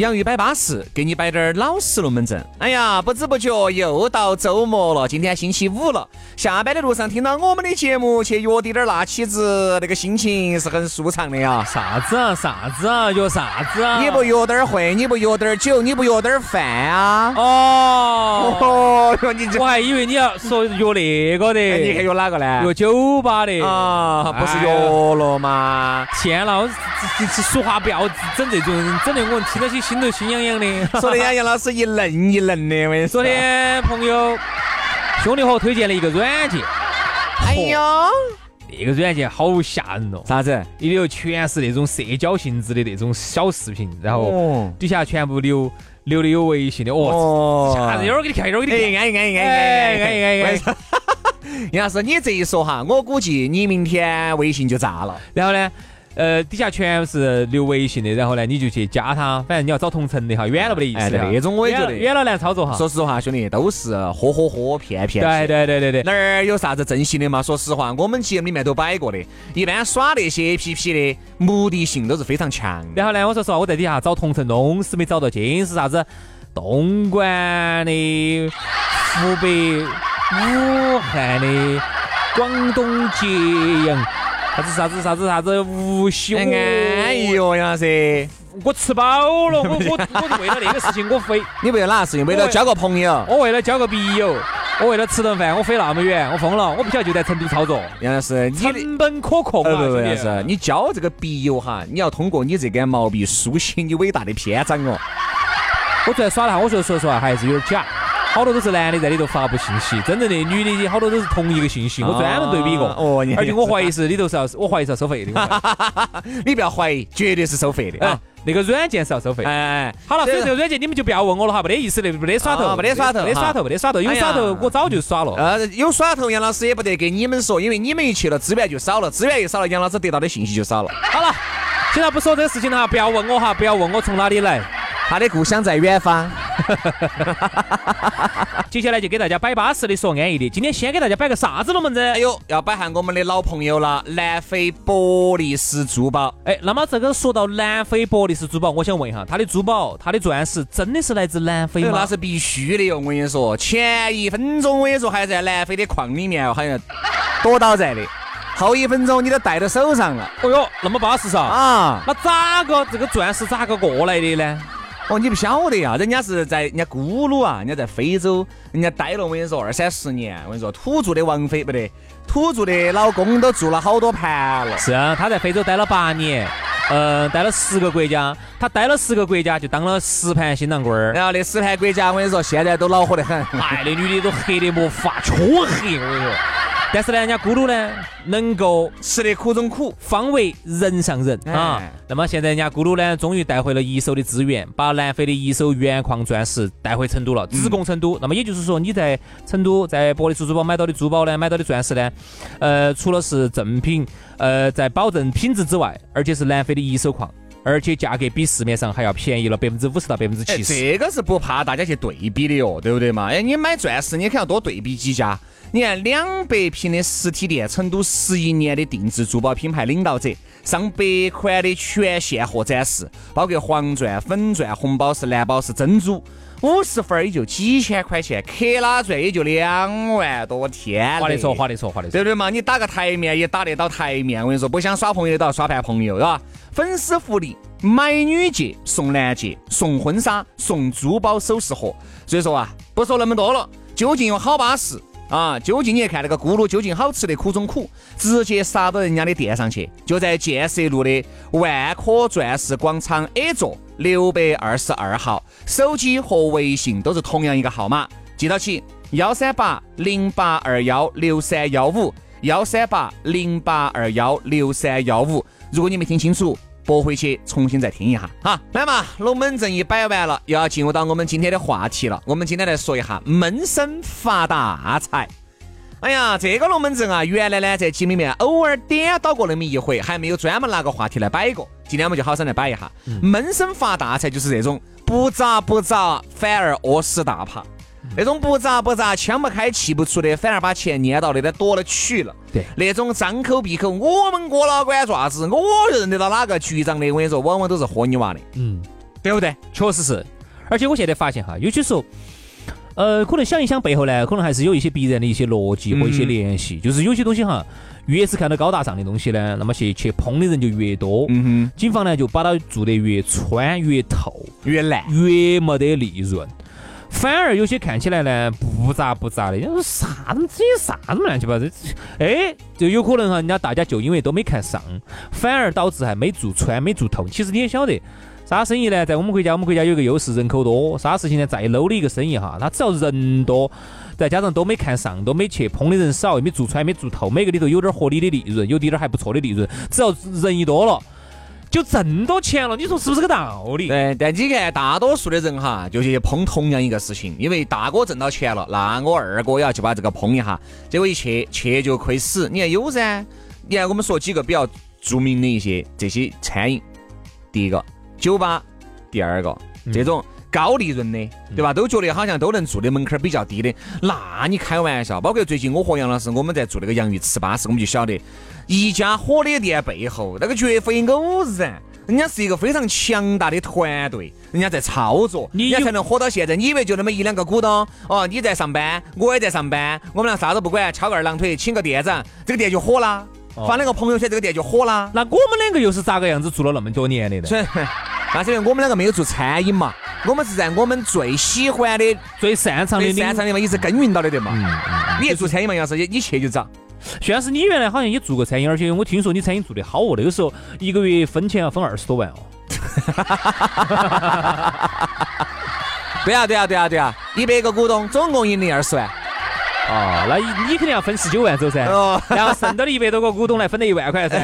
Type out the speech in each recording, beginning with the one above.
洋芋摆巴适，给你摆点老实龙门阵。哎呀，不知不觉又到周末了，今天星期五了。下班的路上听到我们的节目，去约滴点儿辣起子，那个心情是很舒畅的呀。啥子啊？啥子啊？约啥子啊？你不约点会，你不约点酒，你不约点饭啊？哦哟，你我还以为你要说约那个的，你还约哪个呢？约酒吧的啊，不是约了吗？天了，这这说话不要整这种，整得我听到起心头心痒痒的。说的杨杨老师一愣一愣的，我跟你说。昨天朋友兄弟伙推荐了一个软件，哎呀，那个软件好吓人哦！啥子？里头全是那种社交性质的那种小视频，然后底下全部留留的有微信的哦，吓人！一会儿给你看，一会儿给你看，安逸安逸安逸哎安逸安逸安逸。杨老师，你这一说哈，我估计你明天微信就炸了。然后呢？呃，底下全是留微信的，然后呢，你就去加他，反正你要找同城的哈，远了没得意思。哎，那种我也觉得远了难操作哈。说实话，兄弟，都是呵呵呵骗骗。对对对对对。哪儿有啥子真心的嘛？说实话，我们节目里面都摆过的。一般耍那些 APP 的目的性都是非常强。然后呢，我说实话，我在底下找同城弄死没找到，尽是啥子东莞的、湖北武汉的、广东揭阳。啥子啥子啥子啥子无锡，安逸哦，杨老师，我吃饱了，我我 我为了那个事情我飞，你为了哪个事情？为了交个朋友？我为了交个笔友，我为了吃顿饭，我飞那么远，我疯了，我不晓得就在成都操作。杨老师，成本可控啊，杨老师，你交这个笔友哈，你要通过你这根毛笔书写你伟大的篇章哦。我昨天耍了哈，我觉得说实话还是有点假。好多都是男的在里头发布信息，真正的女的好多都是同一个信息，我专门对比过。哦，而且我怀疑是里头是要，我怀疑是要收费的。你不要怀疑，绝对是收费的啊！那个软件是要收费。哎，好了，所以这个软件你们就不要问我了哈，没得意思的，没得耍头，没得耍头，没得耍头，没得耍头，有耍头我早就耍了。呃，有耍头，杨老师也不得给你们说，因为你们一去了，资源就少了，资源一少了，杨老师得到的信息就少了。好了，现在不说这个事情了哈，不要问我哈，不要问我从哪里来。他的故乡在远方。接下来就给大家摆巴适的，说安逸的。今天先给大家摆个啥子龙门阵？哎呦，要摆下我们的老朋友了，南非博利斯珠宝。哎，那么这个说到南非博利斯珠宝，我想问一下，它的珠宝，它的钻石真的是来自南非吗？那是必须的哟！我跟你说，前一分钟我跟你说还在南非的矿里面，好像躲倒在的，后一分钟你都戴到手上了。哦哟，那么巴适噻！啊，那咋个这个钻石咋个过来的呢？哦，你不晓得呀，人家是在人家咕噜啊，人家在非洲，人家待了我跟你说二三十年，我跟你说土著的王妃不得，土著的老公都做了好多盘了。是啊，他在非洲待了八年，呃，待了十个国家，他待了十个国家就当了十盘新郎官儿。然后那十盘国家我跟你说，现在都恼火得很，哎，那女的都黑的没法，黢黑，我跟你说。但是呢，人家咕噜呢，能够吃得苦中苦，方为人上人啊。那么现在人家咕噜呢，终于带回了一手的资源，把南非的一手原矿钻石带回成都了，直供成都。那么也就是说，你在成都在博利斯珠宝买到的珠宝呢，买到的钻石呢，呃，除了是正品，呃，在保证品质之外，而且是南非的一手矿，而且价格比市面上还要便宜了百分之五十到百分之七十。这个是不怕大家去对比的哟，对不对嘛？哎，你买钻石，你肯定要多对比几家。你看，两百平的实体店，成都十一年的定制珠宝品牌领导者，上百款的全现货展示，包括黄钻、粉钻、红宝石、蓝宝石、珍珠，五十分也就几千块钱，克拉钻也就两万多，天！划得着，划得着，划得着，对不对嘛？你打个台面也打得到台面，我跟你说，不想耍朋友都要耍盘朋友，是吧？粉丝福利，买女戒送男戒，送婚纱送珠宝首饰盒。所以说啊，不说那么多了，究竟有好巴适。啊，究竟你看那个咕噜究竟好吃的苦中苦，直接杀到人家的店上去，就在建设路的万科钻石广场 A 座六百二十二号，手机和微信都是同样一个号码，记到起幺三八零八二幺六三幺五，幺三八零八二幺六三幺五。如果你没听清楚。拨回去重新再听一下，哈，来嘛，龙门阵一摆完了，又要进入到我们今天的话题了。我们今天来说一下闷声发大财。哎呀，这个龙门阵啊，原来呢在节目里面偶尔点到过那么一回，还没有专门拿个话题来摆过。今天我们就好生来摆一下，闷声发大财就是这种不砸不砸，反而饿死大爬。那种不砸不砸、枪不开气不出的，反而把钱捏到那点多了去了。对，那种张口闭口，我们哥老管爪子，我认得到哪个局长的，我跟你说，往往都是豁你娃的。嗯，对不对？确实是。而且我现在发现哈，有些时候，呃，可能想一想背后呢，可能还是有一些必然的一些逻辑和一些联系。就是有些东西哈，越是看到高大上的东西呢，那么去去碰的人就越多。嗯哼。警方呢就把它做得越穿越透，越烂，越没得利润。反而有些看起来呢不咋不咋的，你说啥子这些啥子乱七八糟，哎，就有可能哈，人家大家就因为都没看上，反而导致还没做穿没做透。其实你也晓得，啥生意呢，在我们国家，我们国家有个优势，人口多，啥事情呢，再 low 的一个生意哈，他只要人多，再加上都没看上，都没去碰的人少，没做出来没做透，每个里头有点合理的利润，有点还不错的利润，只要人一多了。就挣到钱了，你说是不是个道理？对，但你看大多数的人哈，就去碰同样一个事情，因为大哥挣到钱了，那我二哥也要去把这个碰一下，结果一去去就亏死。你看有噻，你看我们说几个比较著名的一些这些餐饮，第一个酒吧，第二个这种高利润的，对吧？都觉得好像都能做的门槛比较低的，那你开玩笑？包括最近我和杨老师我们在做那个洋芋糍粑时，我们就晓得。一家火的店背后，那个绝非偶然，人家是一个非常强大的团队，人家在操作，人家才能火到现在。你以为就那么一两个股东？哦，你在上班，我也在上班，我们俩啥都不管，翘个二郎腿，请个店长，这个店就火了。发了个朋友圈，这个店就火了。那我们两个又是咋个样子做了那么多年的？那是因为我们两个没有做餐饮嘛，我们是在我们最喜欢的、最擅长的、擅长的嘛，一直耕耘到的对嘛。你也做餐饮嘛，杨师，你去就找。徐老师，你原来好像也做过餐饮，而且我听说你餐饮做得好哦，那个时候一个月分钱要分二十多万哦。对啊，对啊，对啊，对啊，一百个股东，总共盈利二十万。哦，那你肯定要分十九万走噻，哦 然后剩到的一百多个股东来分了一万块噻。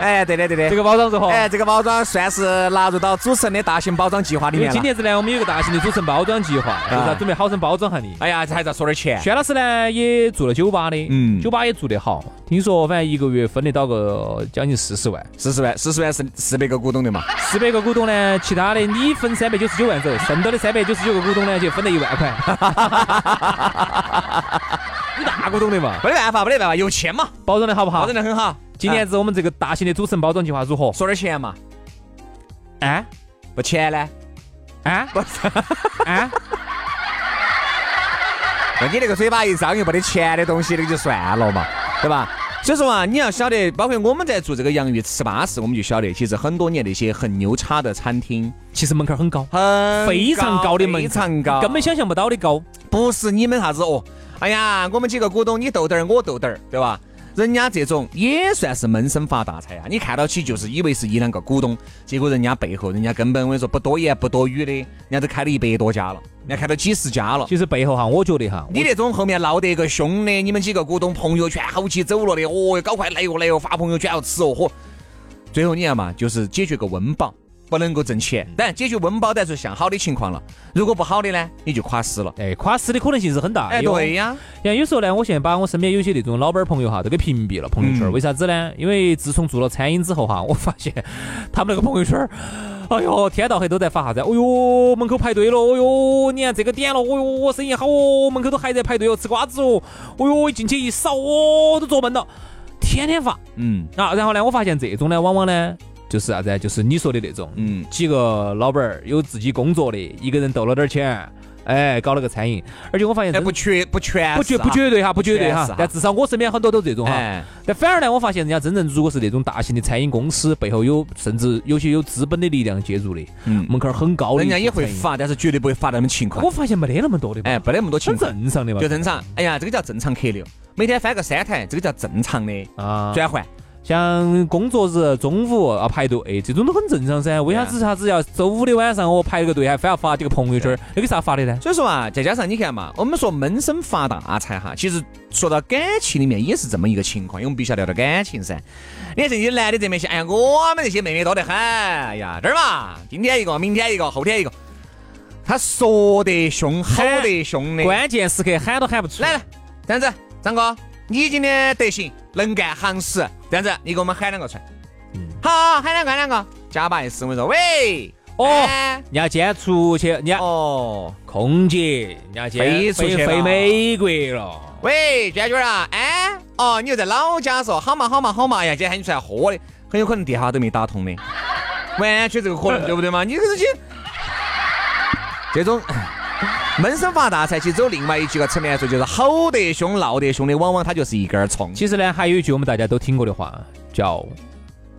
哎，对的对的，这个包装如何？哎，这个包装算是纳入到主持人的大型包装计划里面今年子呢，我们有个大型的主持人包装计划，就是要准备好生包装下你。哎呀，这还要说点钱。轩老师呢也做了酒吧的，嗯，酒吧也做得好，听说反正一个月分得到个将近四十万，四十万，四十万是四百个股东的嘛？四百个股东呢，其他的你分三百九十九万走，剩到的三百九十九个股东呢就分了一万块。你大股懂的嘛，没得办法，没得办法，有钱嘛，包装的好不好？包装的很好。今年子我们这个大型的主持人包装计划如何？说点钱嘛。啊？不钱呢？啊？不是啊？那你那个嘴巴一张又没得钱的东西，那个就算了嘛，对吧？所以说啊，你要晓得，包括我们在做这个洋芋糍粑时，我们就晓得，其实很多年那些很牛叉的餐厅，其实门槛很高，很非常高的门槛，非常高，根本想象不到的高。不是你们啥子哦？哎呀，我们几个股东，你斗点儿，我斗点儿，对吧？人家这种也算是闷声发大财啊！你看到起就是以为是一两个股东，结果人家背后，人家根本我跟你说不多言不多语的，人家都开了一百多家了，人家开了几十家了。其实背后哈，我觉得哈，你那种后面闹得一个凶的，你们几个股东朋友圈吼起走了的，哦，搞快来哟来哟，发朋友圈要吃哦嚯！最后你看嘛，就是解决个温饱。不能够挣钱，当然解决温饱，但是向好的情况了。如果不好的呢，你就垮死了。哎，垮死的可能性是很大。哎，对呀。像有时候呢，我现在把我身边有些那种老板朋友哈，都给屏蔽了朋友圈。为啥子呢？因为自从做了餐饮之后哈，我发现他们那个朋友圈，哎呦，天到黑都在发啥子？哦呦，门口排队了。哦呦，你看这个点了。哦哟，生意好哦，门口都还在排队哦，吃瓜子哦。哦哟，一进去一扫哦，都坐闷了，天天发。嗯。啊，然后呢，我发现这种呢，往往呢。就是啥子？就是你说的那种，嗯，几个老板儿有自己工作的，一个人斗了点钱，哎，搞了个餐饮，而且我发现哎，不缺不全不绝是啊不绝对哈，不绝对哈但至少我身边很多都这种哈。哎，但反而呢，我发现人家真正如果是那种大型的餐饮公司，背后有甚至有些有资本的力量介入的，嗯门槛儿很高的，人家也会。发，但是绝对不会发那么勤快我。发现没得那么多的，哎，没得那么多勤很，正常的嘛，就正常。哎呀，这个叫正常客流，每天翻个三台，这个叫正常的啊。转换。像工作日中午啊排队，这种都很正常噻。为啥子啥子要周五的晚上我排了个队，还非要发几个朋友圈儿？那个啥发的呢？所以说啊，再加上你看嘛，我们说闷声发大财哈，其实说到感情里面也是这么一个情况，因为我们必须要聊到感情噻。你看这些男的这边想，哎呀，我们这些妹妹多得很，哎呀，这儿嘛，今天一个，明天一个，后天一个，他说得凶，吼得凶的。关键时刻喊都喊不出来来，这样子，张哥，你今天德行能干行实，这样子，你给我们喊两个出来。嗯好，喊两个，喊两个，加把 S，我跟你说，喂，哦哎人家今天出去，人家哦。空姐，人家今天飞出去飞美国了。喂，娟娟啊，哎，哦，你又在老家说好嘛好嘛好嘛哎呀，今天喊你出来喝的，很有可能电话都没打通的，完全这个可能，对不对嘛？你这个这种 闷声发大财，其实走另外一几个层面来说，就是吼得凶、闹得凶的，往往它就是一根葱。其实呢，还有一句我们大家都听过的话，叫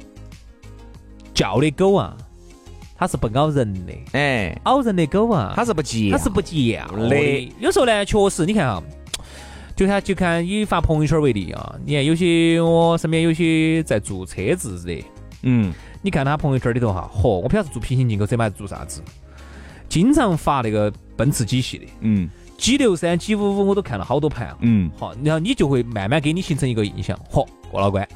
“叫的狗啊，它是不咬人的；哎，咬人的狗啊，它是不急，它是不叫的的。有时候呢，确实你看啊，就看就看以发朋友圈为例啊，你看有些我身边有些在做车子的，嗯，你看他朋友圈里头哈，嚯，我不晓得是做平行进口车嘛还是做啥子，经常发那个奔驰 G 系的嗯。G 六三、G 五五，我都看了好多盘啊。嗯，好，然后你就会慢慢给你形成一个印象，嚯，过了关，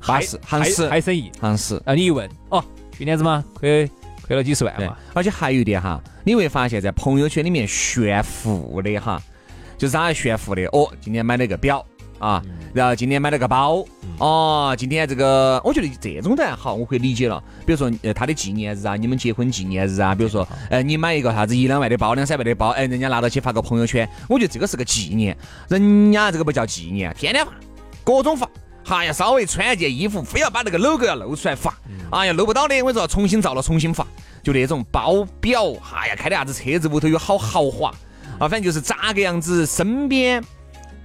哈实还行实还生意。行实。然后你一问，哦，去年子嘛，亏亏了几十万嘛。，而且还有一点哈，你会发现在朋友圈里面炫富的哈，就是他炫富的？哦，今天买了个表啊，然后今天买了个包，哦，今天这个我觉得这种的还好，我可以理解了。比如说呃他的纪念日啊，你们结婚纪念日啊，比如说呃你买一个啥子一两万的包、两三万的包，哎人家拿到去发个朋友圈，我觉得这个是个纪念，人家这个不叫纪念，天天发，各种发。哎呀，稍微穿一件衣服，非要把那个 logo 要露出来发，哎呀，露不到的，我跟你说，重新照了重新发，就那种包表，哎呀，开的啥子车子，屋头有好豪华，啊，反正就是咋个样子，身边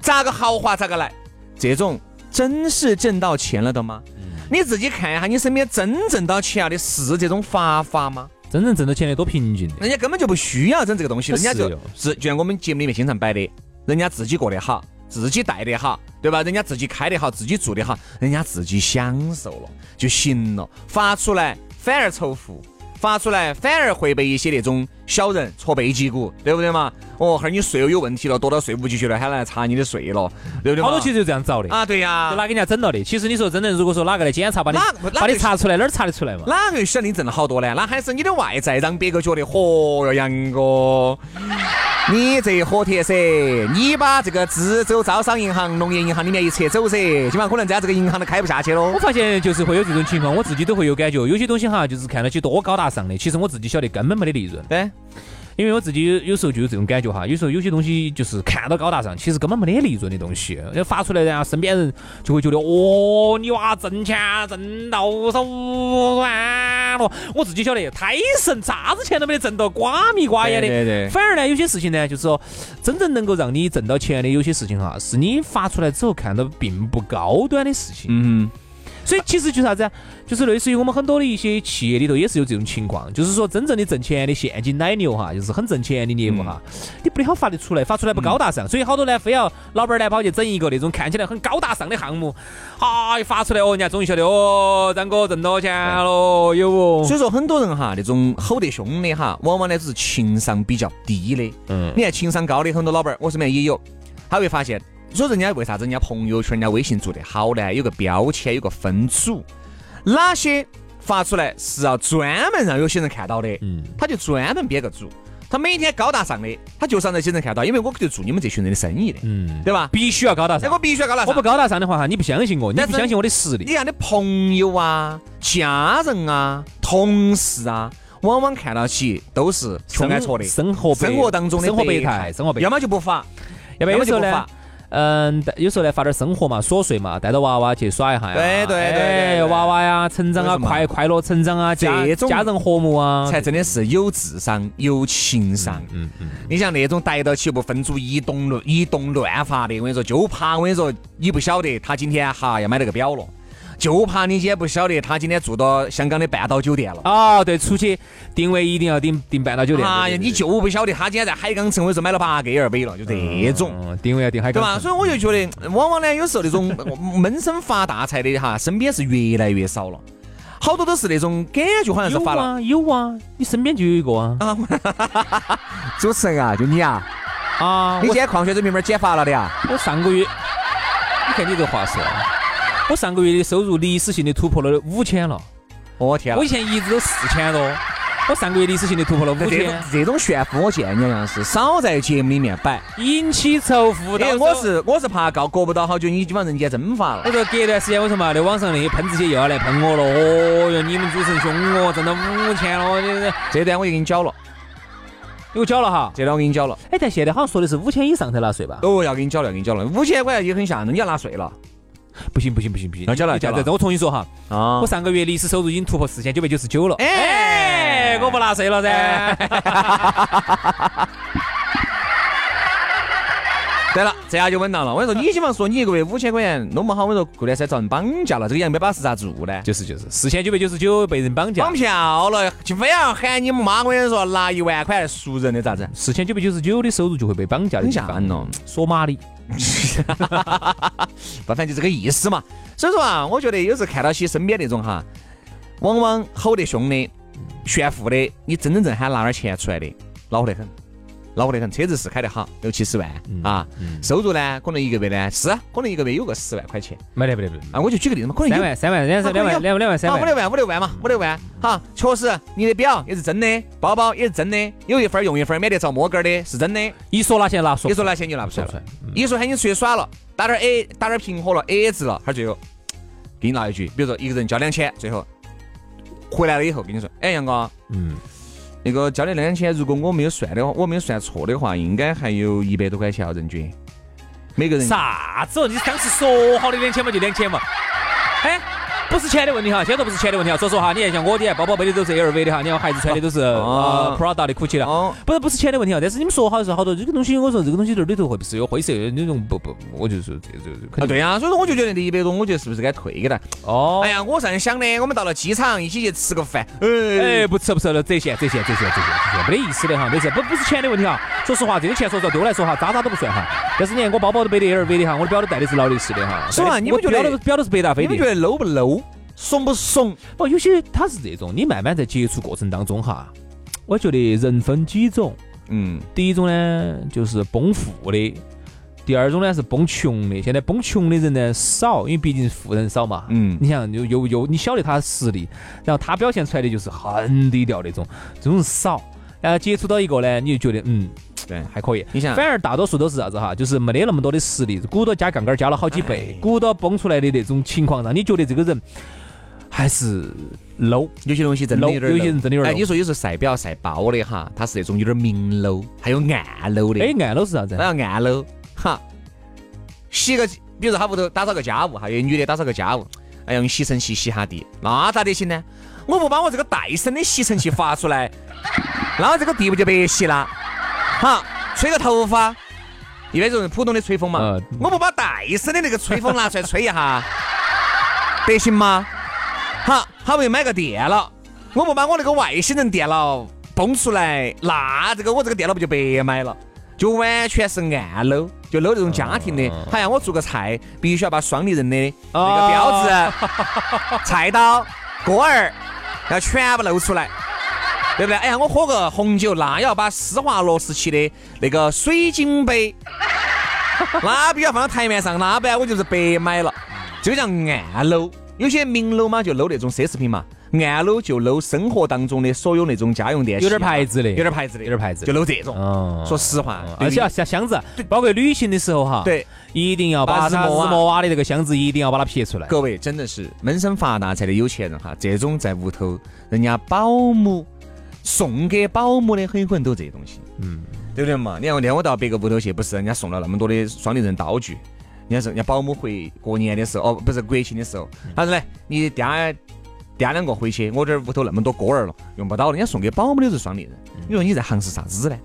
咋个豪华咋个来，这种真是挣到钱了的吗？你自己看一下，你身边真挣到钱了的是这种发法吗？真正挣到钱的多平静的。人家根本就不需要整这个东西，人家就是就像我们节目里面经常摆的，人家自己过得好，自己带得好，对吧？人家自己开得好，自己住得好，人家自己享受了就行了，发出来反而仇富。发出来反而会被一些那种小人戳背脊骨，对不对嘛？哦，哈儿你税又有问题了，躲到税务局去了，喊来查你的税了，对不对？好多其实就这样找的，啊，对呀、就拿给人家整了的。其实你说真的如果说哪个来检查把你把你查出来，哪儿查得出来嘛？哪个晓得你挣了好多呢？那还是你的外在让别个觉得，嚯哟，杨哥，你这火铁噻，你把这个资州招商银行、农业银行里面一撤走噻，基本上可能在这个银行都开不下去喽我。发现就是会有这种情况，我自己都会有感觉。有些东西哈，就是看到起多高大上的，其实我自己晓得根本没得利润。对，因为我自己有有时候就有这种感觉哈，有时候有些东西就是看到高大上，其实根本没得利润的东西，要发出来，然后身边人就会觉得哦，你娃挣钱挣到手完了。我自己晓得太神，啥子钱都没得挣到，瓜米瓜眼的。对对对反而呢，有些事情呢，就是说真正能够让你挣到钱的有些事情哈，是你发出来之后看到并不高端的事情。嗯，所以其实就是啥子啊？就是类似于我们很多的一些企业里头也是有这种情况，就是说真正的挣钱的现金奶牛哈，就是很挣钱的业务哈，你不得好发得出来，发出来不高大上，所以好多呢非要老板儿呢跑去整一个那种看起来很高大上的项目，哈一发出来哦，人家终于晓得哦，张哥挣到钱了，有哦。所以说很多人哈，那种吼得凶的哈，往往呢只是情商比较低的。嗯你看情商高的很多老板儿，我身边也有，他会发现，说人家为啥子人家朋友圈、人家微信做得好呢？有个标签，有个分组，哪些发出来是要专门让有些人看到的，嗯他就专门编个组。他每天高大上的，他就是让那些人看到，因为我就做你们这群人的生意的，嗯，对吧？必须要高大上那我。必须要高大上。我不高大上的话哈，你不相信我，你不相信我的实力。你看，你朋友啊、家人啊、同事啊，往往看到起都是穷挨戳的，生活生活当中的生活百态态，，生活百态要么就不发，要不然有时候呢要么就不发，嗯，有时候呢发点生活嘛，琐碎嘛，带着娃娃去耍一下呀。对对对娃娃呀，成长啊，快快乐成长啊，家这种家人和睦啊，才真的是有智商、有情商。嗯嗯，你像那种逮到起不分组一动乱一动乱发的，我跟你说，就怕我跟你说，你不晓得他今天哈要买那个表了，就怕你今天不晓得他今天住到香港的半岛酒店了。哦，对，出去定位一定要定定半岛酒店。哎呀，你就不晓得他今天在海港城，我说买了八个 l 杯了，就这种。嗯，定位要定海港对吧？所以我就觉得，往往呢，有时候那种闷声发大财的哈，身边是越来越少了。好多都是那种感觉，好像是发了。啊有啊，你身边就有一个啊 主持人啊，就你啊，啊！你今天矿泉水瓶瓶减发了的啊？我上个月，你看你这话说，我上个月的收入历史性的突破了五千了。我天啊我以！前一直都四千多，我上个月历史性的突破了五千，这种炫富，我建议杨老师少在节目里面摆，引起仇富。因为我是我是怕告过不到好久，你基本上人间蒸发了我。说隔一段时间我说嘛那网上那些喷子些又要来喷我了？哦哟，你们主持人凶我，挣到五千了，你这这段我就给你缴了，给我缴了哈。这段我给你缴了。哎，但现在好像说的是五千以上才纳税吧？哦，要给你缴了，要给你缴了，五千块钱也很吓人，你要纳税了不行不行不行不行，那加了加了我重新说哈，啊我上个月历史收入已经突破四千九百九十九了。哎哎，我不纳税了噻。对了，这下就稳当了。我跟你说，你起码说你一个月五千块钱弄不好，我跟你说过段时间遭人绑架了，这个杨百巴是咋做呢？就是就是，四千九百九十九被人绑架绑，票了，就非要喊你妈，我跟你说拿一万块来赎人的咋子？四千九百九十九的收入就会被绑架的很地方吓人哦。索马里，不，反正就这个意思嘛。所以说啊，我觉得有时候看到些身边那种哈，往往吼得凶的、炫富的，你真真正喊拿点钱出来的，恼火得很。恼火得很，车子是开得好，六七十万、啊，收入呢，可能一个月呢是可能一个月有个十万块钱。没得没得没得，啊，我就举个例子嘛，可能有三万三万两三两万两两万三万，啊五六万，五六万嘛，五六万。好，确实你的表也是真的，包包也是真的，有一份儿用一份儿，免得遭摸根儿的，是真的。一说拿钱拿说一说拿钱就拿不出来。了一说喊你出去耍了，打点儿 A，打点儿平和了 A A 制了，他最后给你拿一句，比如说一个人交两千，最后回来了以后跟你说，哎，杨哥，嗯，那个交的两千，如果我没有算的话，我没有算错的话，应该还有一百多块钱要人均，每个人。啥子哦？你当时说好的两千嘛就两千嘛，哎。不是钱的问题哈，先说不是钱的问题哈。说实话，你看像我的包包背的都是 LV 的哈，你看孩子穿的都是啊呃 Prada 的 GUCCI 的，哦不是不是钱的问题哈。但是你们说好的是好多这个东西，我说这个东西这里头会不是有灰色的那种不不，我就说这这啊，对呀、所以说我就觉得这一百多，我觉得是不是该退给他？哦哎。呀，我这样想的，我们到了机场一起去吃个饭，哎，哎，不吃不吃了，折现折现折现折现没得意思的哈，没事，不不是钱的问题哈。说实话，这个钱说实话对我来说哈，渣渣都不算哈。但是你看我包包都背的 LV 的哈，我的表都戴的是劳力士的哈。是吧你们觉得表都表都是百达翡丽你们觉。得 low 不 low，怂不怂？不，有些他是这种，你慢慢在接触过程当中哈，我觉得人分几种，嗯，第一种呢就是崩富的，第二种呢是崩穷的。现在崩穷的人呢少，因为毕竟富人少嘛。嗯你想又又又你晓得他的实力，然后他表现出来的就是很低调那种，这种人少。然后接触到一个呢，你就觉得嗯对。还可以。你想反而大多数都是啥子哈，就是没得那么多的实力，鼓捣加杠杆加了好几倍，鼓捣崩出来的那种情况，让你觉得这个人还是 low。有些东西真的有点 low，有些人真的有点哎你说有时候晒表晒包的哈，它是那种有点明 low，还有暗 low 的。哎，暗 low 是啥子那？要暗 low，哈，洗个，比如说他屋头打扫个家务哈，有女的打扫个家务，哎，用吸尘器吸下地，那咋得行呢？我不把我这个戴森的吸尘器发出来，那我这个地不就白洗了？哈，吹个头发，一般就是普通的吹风嘛，呃我不把戴森的那个吹风拿出来吹一下，得行吗？好，好不容易买个电脑，我不把我那个外星人电脑崩出来，那这个我这个电脑不就白买了？就完全是暗搂，就搂这种家庭的。好像我做个菜，必须要把双立人的那个标志、菜刀、锅儿要全部露出来，对不对？哎呀，我喝个红酒，那要把施华洛世奇的那个水晶杯，那必须要放到台面上，那不然我就是白买了。这个叫暗搂，有些明搂嘛就搂那种奢侈品嘛，暗搂就搂生活当中的所有那种家用电器，有点牌子的。有点牌子的，有点牌子就搂这种。哦。说实话，而且要像箱子，包括旅行的时候哈，对，一定要把它日把日莫瓦的这个箱子一定要把它撇出来。各位真的是闷声发大财的有钱人哈，这种在屋头人家保姆送给保姆的很有可能都这些东西，嗯，对不对嘛？你看我到别个屋头去，不是人家送了那么多的双立人道具，人家是人家保姆回过年的时候，哦，不是国庆的时候，他说来你嗲嗲两个回去，我这儿屋头那么多锅儿了，用不到了，人家送给保姆的是双立人，你说你在行是啥子呢？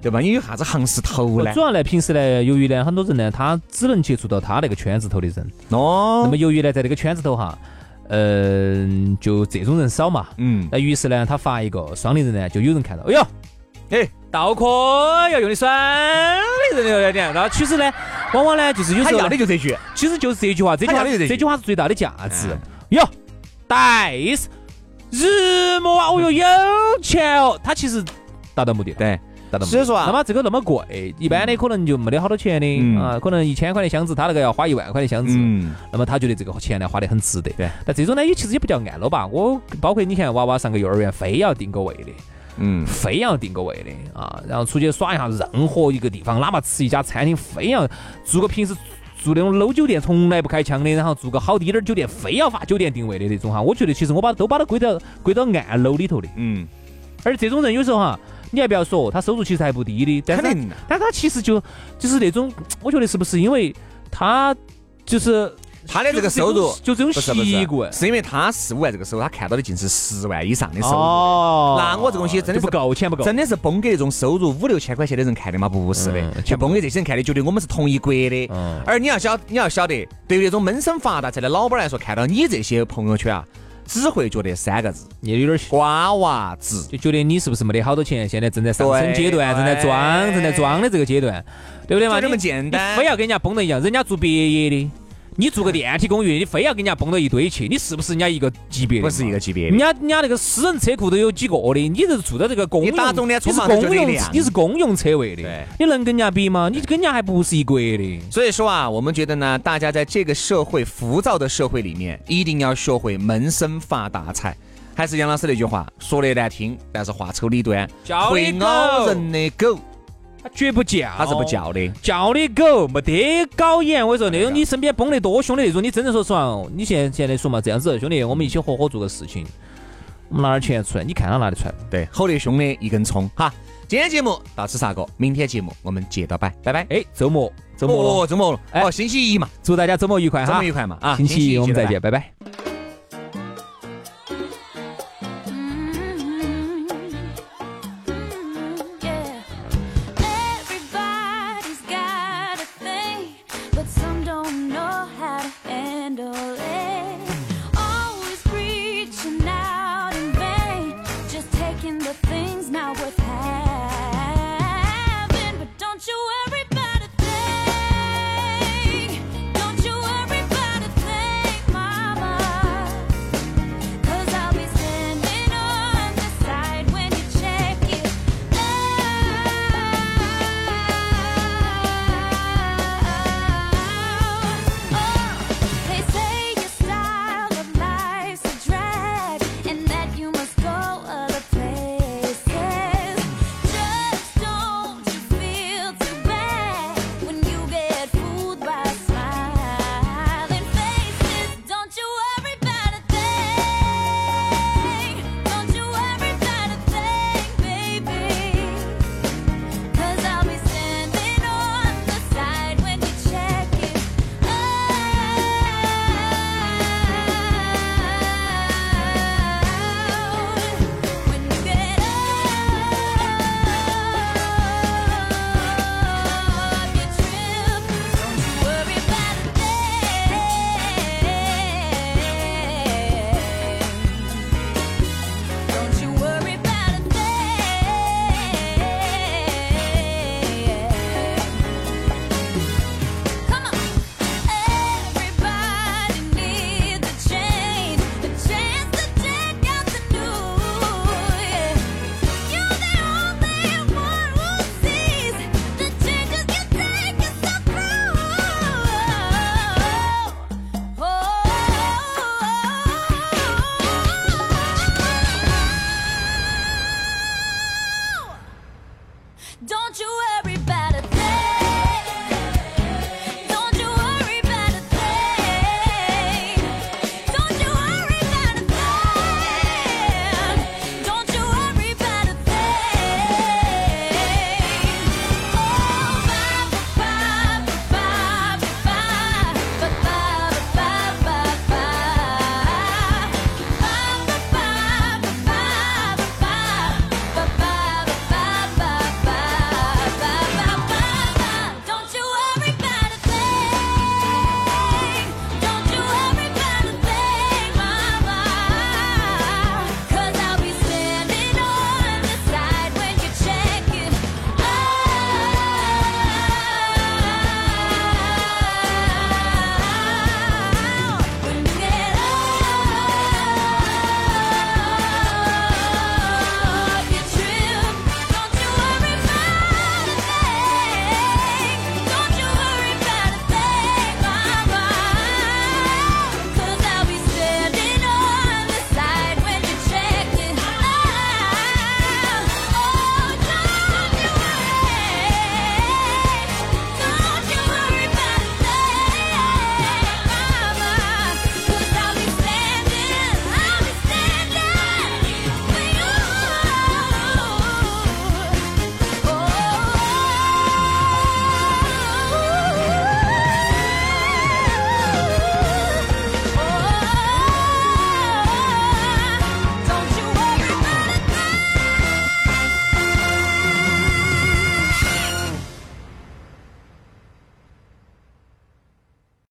对吧？你有啥子行势头呢？主要呢，平时呢，由于呢，很多人呢，他只能接触到他那个圈子头的人。哦。那么由于呢，在这个圈子头哈，嗯，就这种人少嘛。嗯。那于是呢，他发一个双立人呢，就有人看到，哎呦，哎，稻科要用的酸的人要点。然后其实呢，往往呢，就是有时候要的就这句，其实就是这句话，这句话这句话是最大的价值。哟，戴斯日么啊，哦哟，有钱哦，他其实达到目的。对。所以说啊，那么这个那么贵，一般的可能就没得好多钱的啊，可能一千块的箱子，他那个要花一万块的箱子，那么他觉得这个钱呢花得很值得。对，但这种呢也其实也不叫按了吧，我包括你看娃娃上个幼儿园，非要订个位的，嗯，非要定个位的啊，然后出去耍一下，任何一个地方，哪怕吃一家餐厅，非要住个平时住那种 low 酒店从来不开枪的，然后住个好滴点儿酒店，非要发酒店定位的那种哈，我觉得其实我把都把它归到归到暗楼里头的，嗯，而这种人有时候哈。你还不要说，他收入其实还不低的，但是，但他其实就就是那种，我觉得是不是因为他就是他的这个收入就这种习惯，是因为他四五万这个收入，他看到的尽是十万以上的收入。哦，那我这东西真的不够，钱不够，真的是崩给那种收入五六千块钱的人看的吗？不是的，就崩给这些人看的，觉得我们是同一国的。而你要晓，你要晓得，对于那种闷声发大财的老板来说，看到你这些朋友圈啊。只会觉得三个字，你有点瓜娃子，就觉得你是不是没得好多钱？现在正在上升阶段，正在装，正在装的这个阶段，对不对嘛？就这么简单，非要跟人家崩的一样，人家做别业的。你住个电梯公寓，你非要跟人家蹦到一堆去，你是不是人家一个级别的？不是一个级别。人家人家那个私人车库都有几个的，你这是住到这个公用，你是公用，你是公用车位的，你能跟人家比吗？你跟人家还不是一国的。所以说啊，我们觉得呢，大家在这个社会浮躁的社会里面，一定要学会闷声发大财。还是杨老师那句话，说的难听，但是话丑里短，会咬人的狗。他绝不叫，他是不叫的，叫的狗没得搞眼。我说那种你身边崩得多凶的那种，你真的说实话，你现现在说嘛，这样子兄弟，我们一起合伙做个事情，我们拿点钱出来，你看他拿得出来？对，吼得凶的一根葱。哈。今天节目到此煞过，明天节目我们接着摆，拜拜。哎，周末，周末哦，周末了，哦，星期一嘛，祝大家周末愉快哈，周末愉快嘛。啊，星期一我们再见，拜拜。